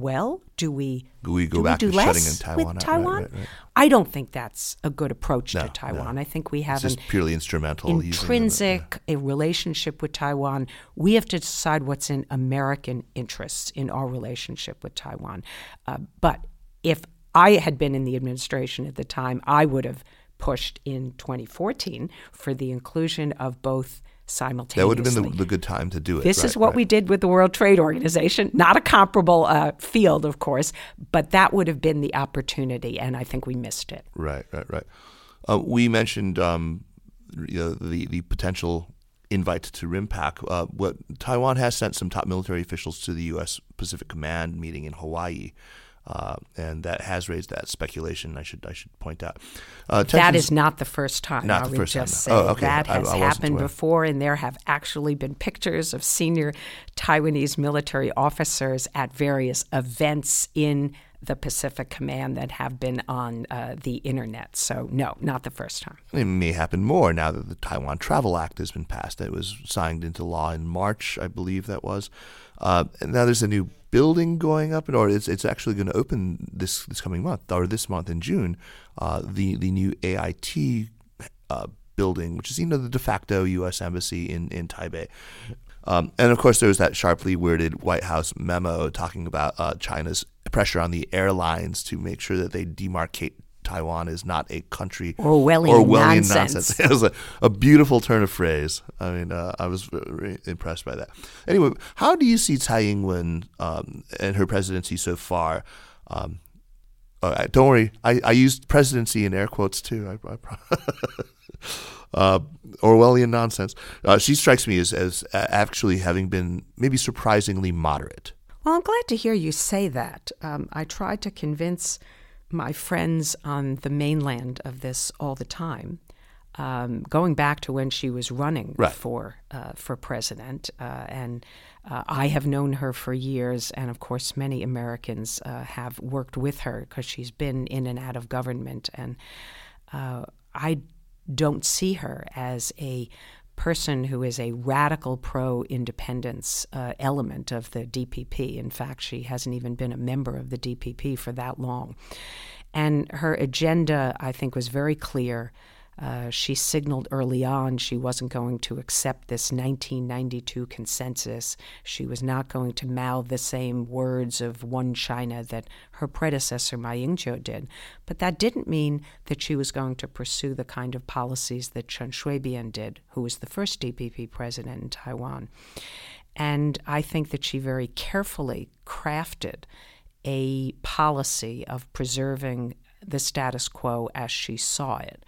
Speaker 2: well? Do we
Speaker 1: do we go do back we to shutting in Taiwan
Speaker 2: with Taiwan? Right, right, right. I don't think that's a good approach no, to Taiwan. No. I think we have
Speaker 1: it's
Speaker 2: an
Speaker 1: purely instrumental
Speaker 2: intrinsic yeah. a relationship with Taiwan. We have to decide what's in American interests in our relationship with Taiwan. Uh, but if I had been in the administration at the time, I would have pushed in 2014 for the inclusion of both simultaneously.
Speaker 1: That would have been the, the good time to do it.
Speaker 2: This
Speaker 1: right,
Speaker 2: is what
Speaker 1: right.
Speaker 2: we did with the World Trade Organization. Not a comparable uh, field, of course, but that would have been the opportunity, and I think we missed it.
Speaker 1: Right, right, right. Uh, we mentioned um, you know, the the potential invite to RIMPAC. Uh, what Taiwan has sent some top military officials to the U.S. Pacific Command meeting in Hawaii. Uh, and that has raised that speculation. I should I should point out. Uh,
Speaker 2: that is not the first time.
Speaker 1: Not
Speaker 2: I
Speaker 1: the first
Speaker 2: just
Speaker 1: time.
Speaker 2: Say.
Speaker 1: Oh, okay.
Speaker 2: That has
Speaker 1: I, I
Speaker 2: happened before, and there have actually been pictures of senior Taiwanese military officers at various events in the Pacific Command that have been on uh, the internet. So, no, not the first time.
Speaker 1: It may happen more now that the Taiwan Travel Act has been passed. It was signed into law in March, I believe that was. Uh, and now there's a new building going up, or it's it's actually going to open this this coming month or this month in June. Uh, the the new AIT uh, building, which is you know the de facto U.S. embassy in in Taipei. Um, and of course, there was that sharply worded White House memo talking about uh, China's pressure on the airlines to make sure that they demarcate Taiwan is not a country
Speaker 2: Orwellian, Orwellian nonsense. nonsense.
Speaker 1: it was a, a, beautiful turn of phrase. I mean, uh, I was very impressed by that. Anyway, how do you see Tsai Ing-wen um, and her presidency so far? Um, uh, don't worry, I, I used presidency in air quotes too. I, I uh, Orwellian nonsense. Uh, she strikes me as, as actually having been maybe surprisingly moderate.
Speaker 2: Well, I'm glad to hear you say that. Um, I tried to convince my friends on the mainland of this all the time. Um, going back to when she was running
Speaker 1: right.
Speaker 2: for uh, for president, uh, and uh, I have known her for years, and of course, many Americans uh, have worked with her because she's been in and out of government, and uh, I don't see her as a person who is a radical pro independence uh, element of the DPP. In fact, she hasn't even been a member of the DPP for that long. And her agenda, I think, was very clear. Uh, she signaled early on she wasn't going to accept this 1992 consensus. She was not going to mouth the same words of one China that her predecessor Ma Ying-jeou did. But that didn't mean that she was going to pursue the kind of policies that Chen Shui-bian did, who was the first DPP president in Taiwan. And I think that she very carefully crafted a policy of preserving the status quo as she saw it.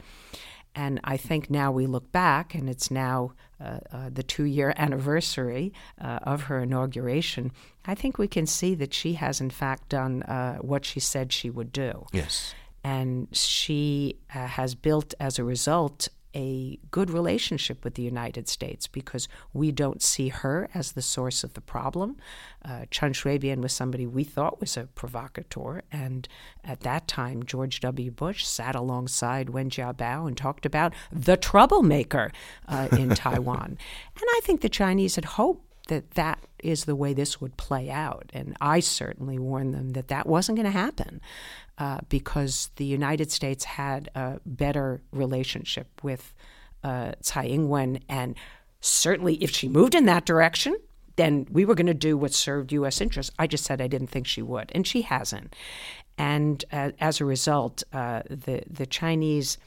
Speaker 2: And I think now we look back, and it's now uh, uh, the two year anniversary uh, of her inauguration. I think we can see that she has, in fact, done uh, what she said she would do.
Speaker 1: Yes.
Speaker 2: And she uh, has built, as a result, a good relationship with the United States because we don't see her as the source of the problem. Uh, Chen Shui-bian was somebody we thought was a provocateur, and at that time, George W. Bush sat alongside Wen Jiabao and talked about the troublemaker uh, in Taiwan. And I think the Chinese had hoped that that is the way this would play out. And I certainly warned them that that wasn't going to happen uh, because the United States had a better relationship with uh, Tsai Ing wen. And certainly, if she moved in that direction, then we were going to do what served U.S. interests. I just said I didn't think she would, and she hasn't. And uh, as a result, uh, the the Chinese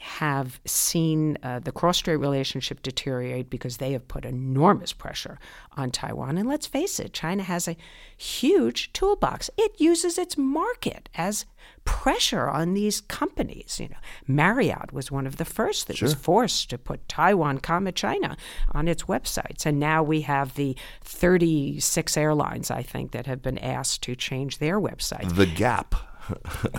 Speaker 2: have seen uh, the cross-strait relationship deteriorate because they have put enormous pressure on Taiwan. And let's face it, China has a huge toolbox. It uses its market as pressure on these companies. You know, Marriott was one of the first that
Speaker 1: sure.
Speaker 2: was forced to put Taiwan, comma China, on its websites, and now we have the 36 airlines, I think, that have been asked to change their websites.
Speaker 1: The Gap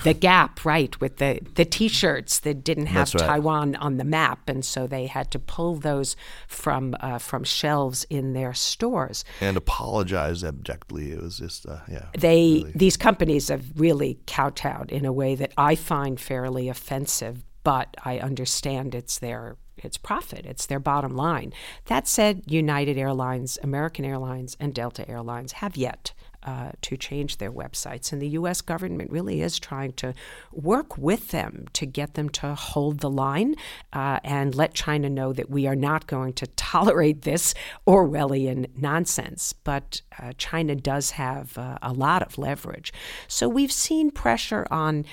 Speaker 2: the Gap, right, with the the T-shirts that didn't have
Speaker 1: right.
Speaker 2: Taiwan on the map, and so they had to pull those from uh, from shelves in their stores
Speaker 1: and apologize abjectly. It was just, uh, yeah.
Speaker 2: They
Speaker 1: really.
Speaker 2: these companies have really kowtowed in a way that I find fairly offensive, but I understand it's their it's profit. It's their bottom line. That said, United Airlines, American Airlines, and Delta Airlines have yet uh, to change their websites. And the U.S. government really is trying to work with them to get them to hold the line uh, and let China know that we are not going to tolerate this Orwellian nonsense. But uh, China does have uh, a lot of leverage. So we've seen pressure on.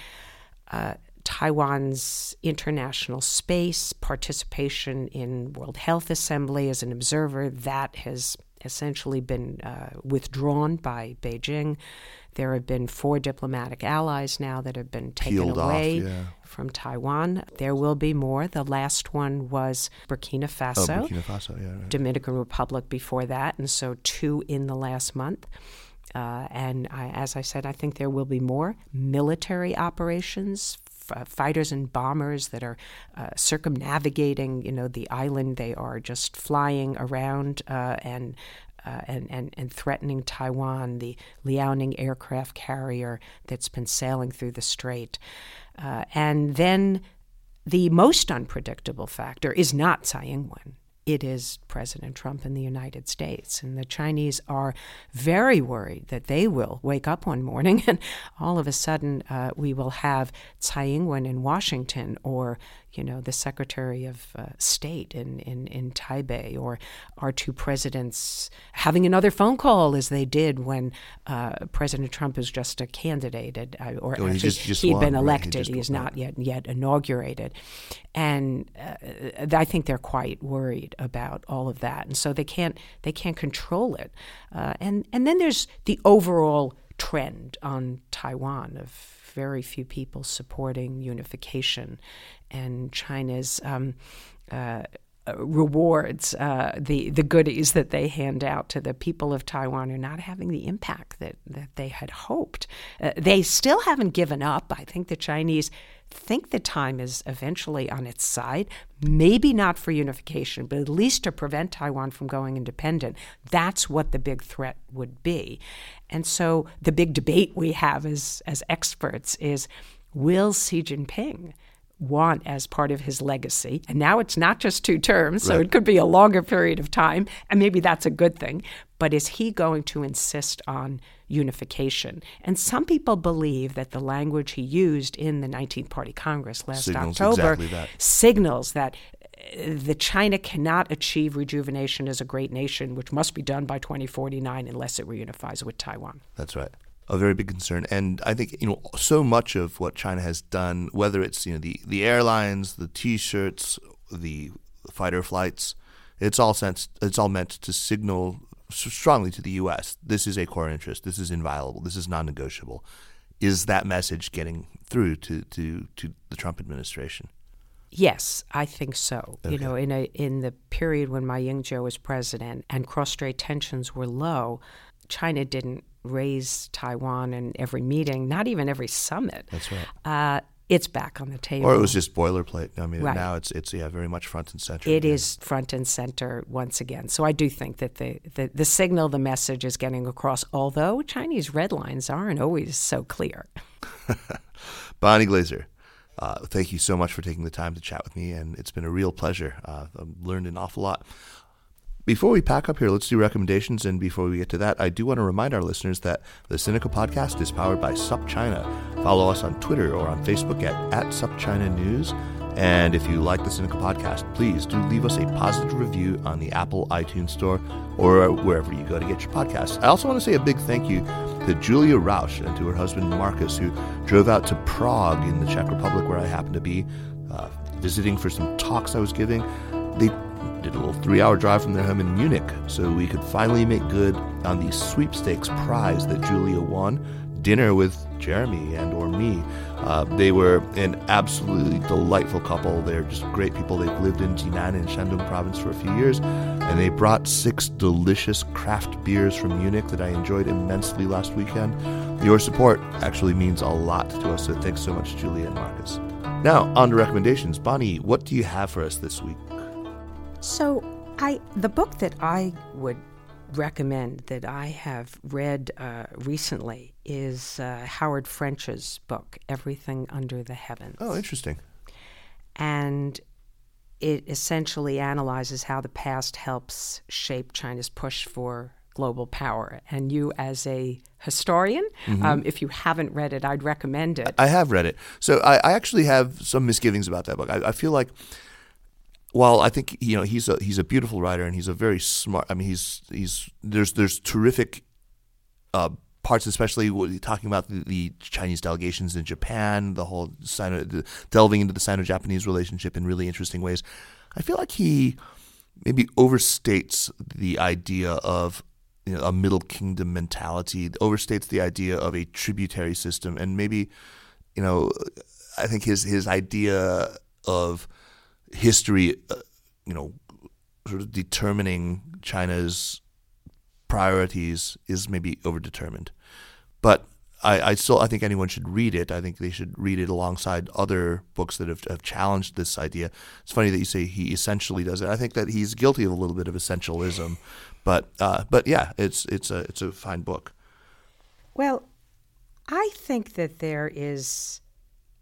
Speaker 2: Uh, Taiwan's international space, participation in World Health Assembly as an observer, that has essentially been uh, withdrawn by Beijing. There have been four diplomatic allies now that have been taken
Speaker 1: Peeled
Speaker 2: away
Speaker 1: off, yeah.
Speaker 2: from Taiwan. There will be more. The last one was Burkina Faso,
Speaker 1: oh, Burkina Faso yeah, right.
Speaker 2: Dominican Republic before that, and so two in the last month. Uh, and I, as I said, I think there will be more military operations, f- fighters and bombers that are uh, circumnavigating, you know, the island. They are just flying around uh, and. Uh, and, and, and threatening Taiwan, the Liaoning aircraft carrier that's been sailing through the strait. Uh, and then the most unpredictable factor is not Tsai Ing wen it is President Trump in the United States. And the Chinese are very worried that they will wake up one morning and all of a sudden uh, we will have Tsai Ing wen in Washington or, you know, the Secretary of uh, State in, in, in Taipei or our two presidents having another phone call as they did when uh, President Trump is just a candidate uh, or
Speaker 1: oh,
Speaker 2: actually
Speaker 1: he just, just
Speaker 2: he'd
Speaker 1: won,
Speaker 2: been
Speaker 1: right?
Speaker 2: elected.
Speaker 1: He,
Speaker 2: he is not yet, yet inaugurated. And uh, I think they're quite worried about all of that, and so they can't they can't control it. Uh, and and then there's the overall trend on Taiwan of very few people supporting unification, and China's. Um, uh, rewards uh, the the goodies that they hand out to the people of Taiwan are not having the impact that that they had hoped. Uh, they still haven't given up. I think the Chinese think the time is eventually on its side, maybe not for unification, but at least to prevent Taiwan from going independent. That's what the big threat would be. And so the big debate we have as, as experts is will Xi Jinping want as part of his legacy. And now it's not just two terms, so
Speaker 1: Right.
Speaker 2: it could be a longer period of time, and maybe that's a good thing. But is he going to insist on unification? And some people believe that the language he used in the 19th Party Congress last
Speaker 1: Signals
Speaker 2: October
Speaker 1: exactly that.
Speaker 2: signals that uh, the China cannot achieve rejuvenation as a great nation, which must be done by 2049 unless it reunifies with Taiwan.
Speaker 1: That's right. A very big concern, and I think you know so much of what China has done, whether it's you know the the airlines, the T-shirts, the fighter flights, it's all sense it's all meant to signal strongly to the U.S. This is a core interest. This is inviolable. This is non-negotiable. Is that message getting through to to to the Trump administration?
Speaker 2: Yes, I think so. You know, in a in the period when Ma Ying-jeou was president and cross-strait tensions were low, China didn't raise Taiwan in every meeting, not even every summit.
Speaker 1: That's right.
Speaker 2: Uh, it's back on the table.
Speaker 1: Or it was just boilerplate. I mean,
Speaker 2: Right.
Speaker 1: now it's it's yeah very much front and center.
Speaker 2: It is front and center once again. So I do think that the, the, the signal, the message is getting across, although Chinese red lines aren't always so clear.
Speaker 1: Bonnie Glaser, uh, thank you so much for taking the time to chat with me, and it's been a real pleasure. Uh, I've learned an awful lot. Before we pack up here, let's do recommendations. And before we get to that, I do want to remind our listeners that the Sinica Podcast is powered by SupChina. Follow us on Twitter or on Facebook at, at SupChina News. And if you like the Sinica Podcast, please do leave us a positive review on the Apple iTunes Store or wherever you go to get your podcasts. I also want to say a big thank you to Julia Rausch and to her husband Marcus, who drove out to Prague in the Czech Republic, where I happen to be, uh, visiting for some talks I was giving. They did a little three hour drive from their home in Munich so we could finally make good on the sweepstakes prize that Julia won dinner with Jeremy and or me. Uh, they were an absolutely delightful couple. They're just great people. They've lived in Jinan in Shandong province for a few years, and they brought six delicious craft beers from Munich that I enjoyed immensely last weekend. Your support actually means a lot to us, so thanks so much, Julia and Marcus. Now, on to recommendations. Bonnie, what do you have for us this week?
Speaker 2: So, I the book that I would recommend that I have read uh, recently is uh, Howard French's book, Everything Under the Heavens.
Speaker 1: Oh, interesting.
Speaker 2: and it essentially analyzes how the past helps shape China's push for global power. And you, as a historian, um, if you haven't read it, I'd recommend it.
Speaker 1: I have read it. So I, I actually have some misgivings about that book. I, I feel like while I think you know he's a he's a beautiful writer and he's a very smart. I mean he's he's there's there's terrific uh, parts, especially talking about the, the Chinese delegations in Japan, the whole Sino, the, delving into the Sino-Japanese relationship in really interesting ways. I feel like he maybe overstates the idea of you know, a Middle Kingdom mentality, overstates the idea of a tributary system, and maybe you know I think his his idea of history, uh, you know, sort of determining China's priorities is maybe overdetermined. But I, I, still I think anyone should read it. I think they should read it alongside other books that have, have, challenged this idea. It's funny that you say he essentially does it. I think that he's guilty of a little bit of essentialism, but uh, but yeah, it's it's a it's a fine book.
Speaker 2: Well, I think that there is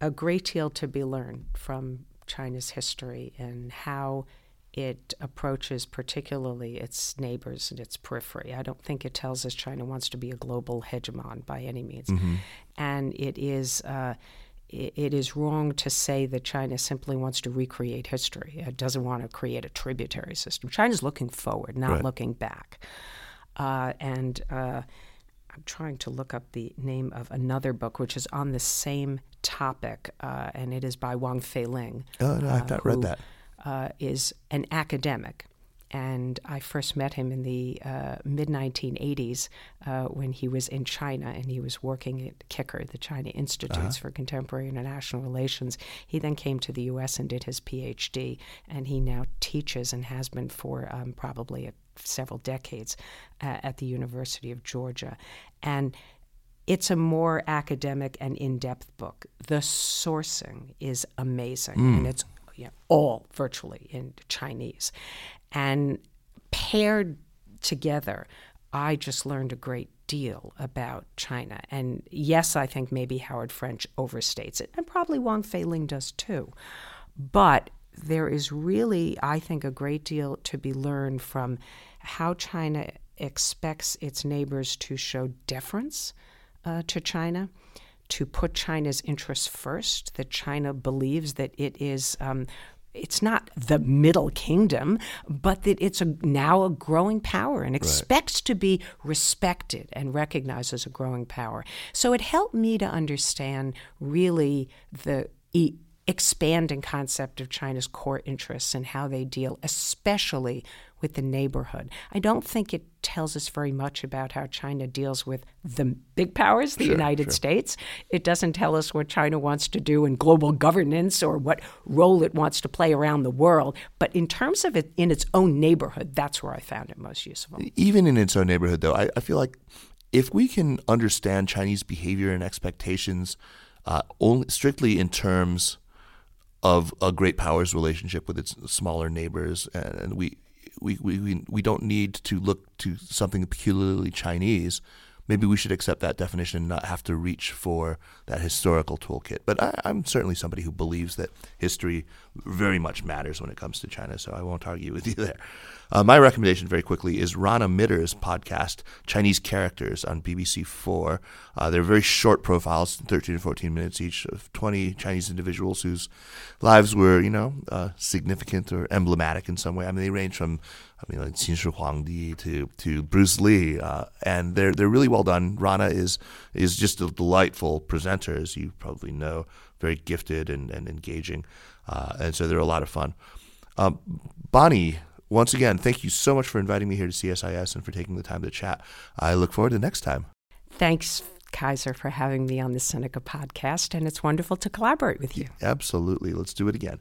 Speaker 2: a great deal to be learned from China's history and how it approaches particularly its neighbors and its periphery. I don't think it tells us China wants to be a global hegemon by any means. Mm-hmm. And it is. Uh, it is wrong to say that China simply wants to recreate history. It doesn't want to create a tributary system. China's looking forward, not right. looking back. Uh, and uh, I'm trying to look up the name of another book, which is on the same topic, uh, and it is by Wang Feiling.
Speaker 1: Oh, no, I've not read that
Speaker 2: uh, is an academic. And I first met him in the uh, mid 1980s uh, when he was in China and he was working at CICIR, the China Institutes uh-huh. for Contemporary International Relations. He then came to the U.S. and did his PhD, and he now teaches and has been for um, probably a, several decades uh, at the University of Georgia. And it's a more academic and in-depth book. The sourcing is amazing, mm. and it's you know, all virtually in Chinese. And paired together, I just learned a great deal about China. And yes, I think maybe Howard French overstates it, and probably Wang Feiling does too. But there is really, I think, a great deal to be learned from how China expects its neighbors to show deference uh, to China to put China's interests first, that China believes that it is. Um, it's not the middle kingdom, but that it's a, now a growing power and expects right. to be respected and recognized as a growing power. So it helped me to understand really the e- expanding concept of China's core interests and how they deal, especially with the neighborhood. I don't think it tells us very much about how China deals with the big powers, the
Speaker 1: sure,
Speaker 2: United
Speaker 1: sure.
Speaker 2: States. It doesn't tell us what China wants to do in global governance or what role it wants to play around the world. But in terms of it in its own neighborhood, that's where I found it most useful.
Speaker 1: Even in its own neighborhood, though, I, I feel like if we can understand Chinese behavior and expectations uh, only strictly in terms of a great powers relationship with its smaller neighbors, and we we, we, we don't need to look to something peculiarly Chinese. Maybe we should accept that definition and not have to reach for that historical toolkit. But I, am certainly somebody who believes that history very much matters when it comes to China, so I won't argue with you there. Uh, my recommendation, very quickly, is Rana Mitter's podcast, Chinese Characters, on BBC Four. Uh, they're very short profiles, 13 to 14 minutes each, of 20 Chinese individuals whose lives were, you know, uh, significant or emblematic in some way. I mean, they range from, I mean, like Qin Shi Huangdi to to Bruce Lee, uh, and they're they're really well done. Rana is is just a delightful presenter, as you probably know, very gifted and, and engaging, uh, and so they're a lot of fun. Um, Bonnie once again, thank you so much for inviting me here to CSIS and for taking the time to chat. I look forward to next time.
Speaker 2: Thanks, Kaiser, for having me on the Sinica podcast, and it's wonderful to collaborate with you.
Speaker 1: Absolutely. Let's do it again.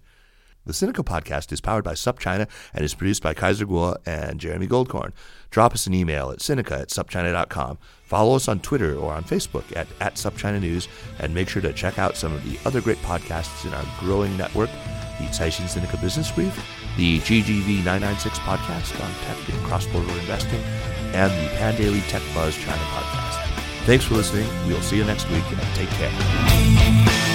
Speaker 1: The Sinica podcast is powered by SupChina and is produced by Kaiser Kuo and Jeremy Goldkorn. Drop us an email at Sinica at supchina.com. Follow us on Twitter or on Facebook at, at SupChina News, and make sure to check out some of the other great podcasts in our growing network the Caixin Sinica Business Brief, the GGV 996 podcast on tech and cross-border investing, and the Pandaily Tech Buzz China podcast. Thanks for listening. We'll see you next week, and take care.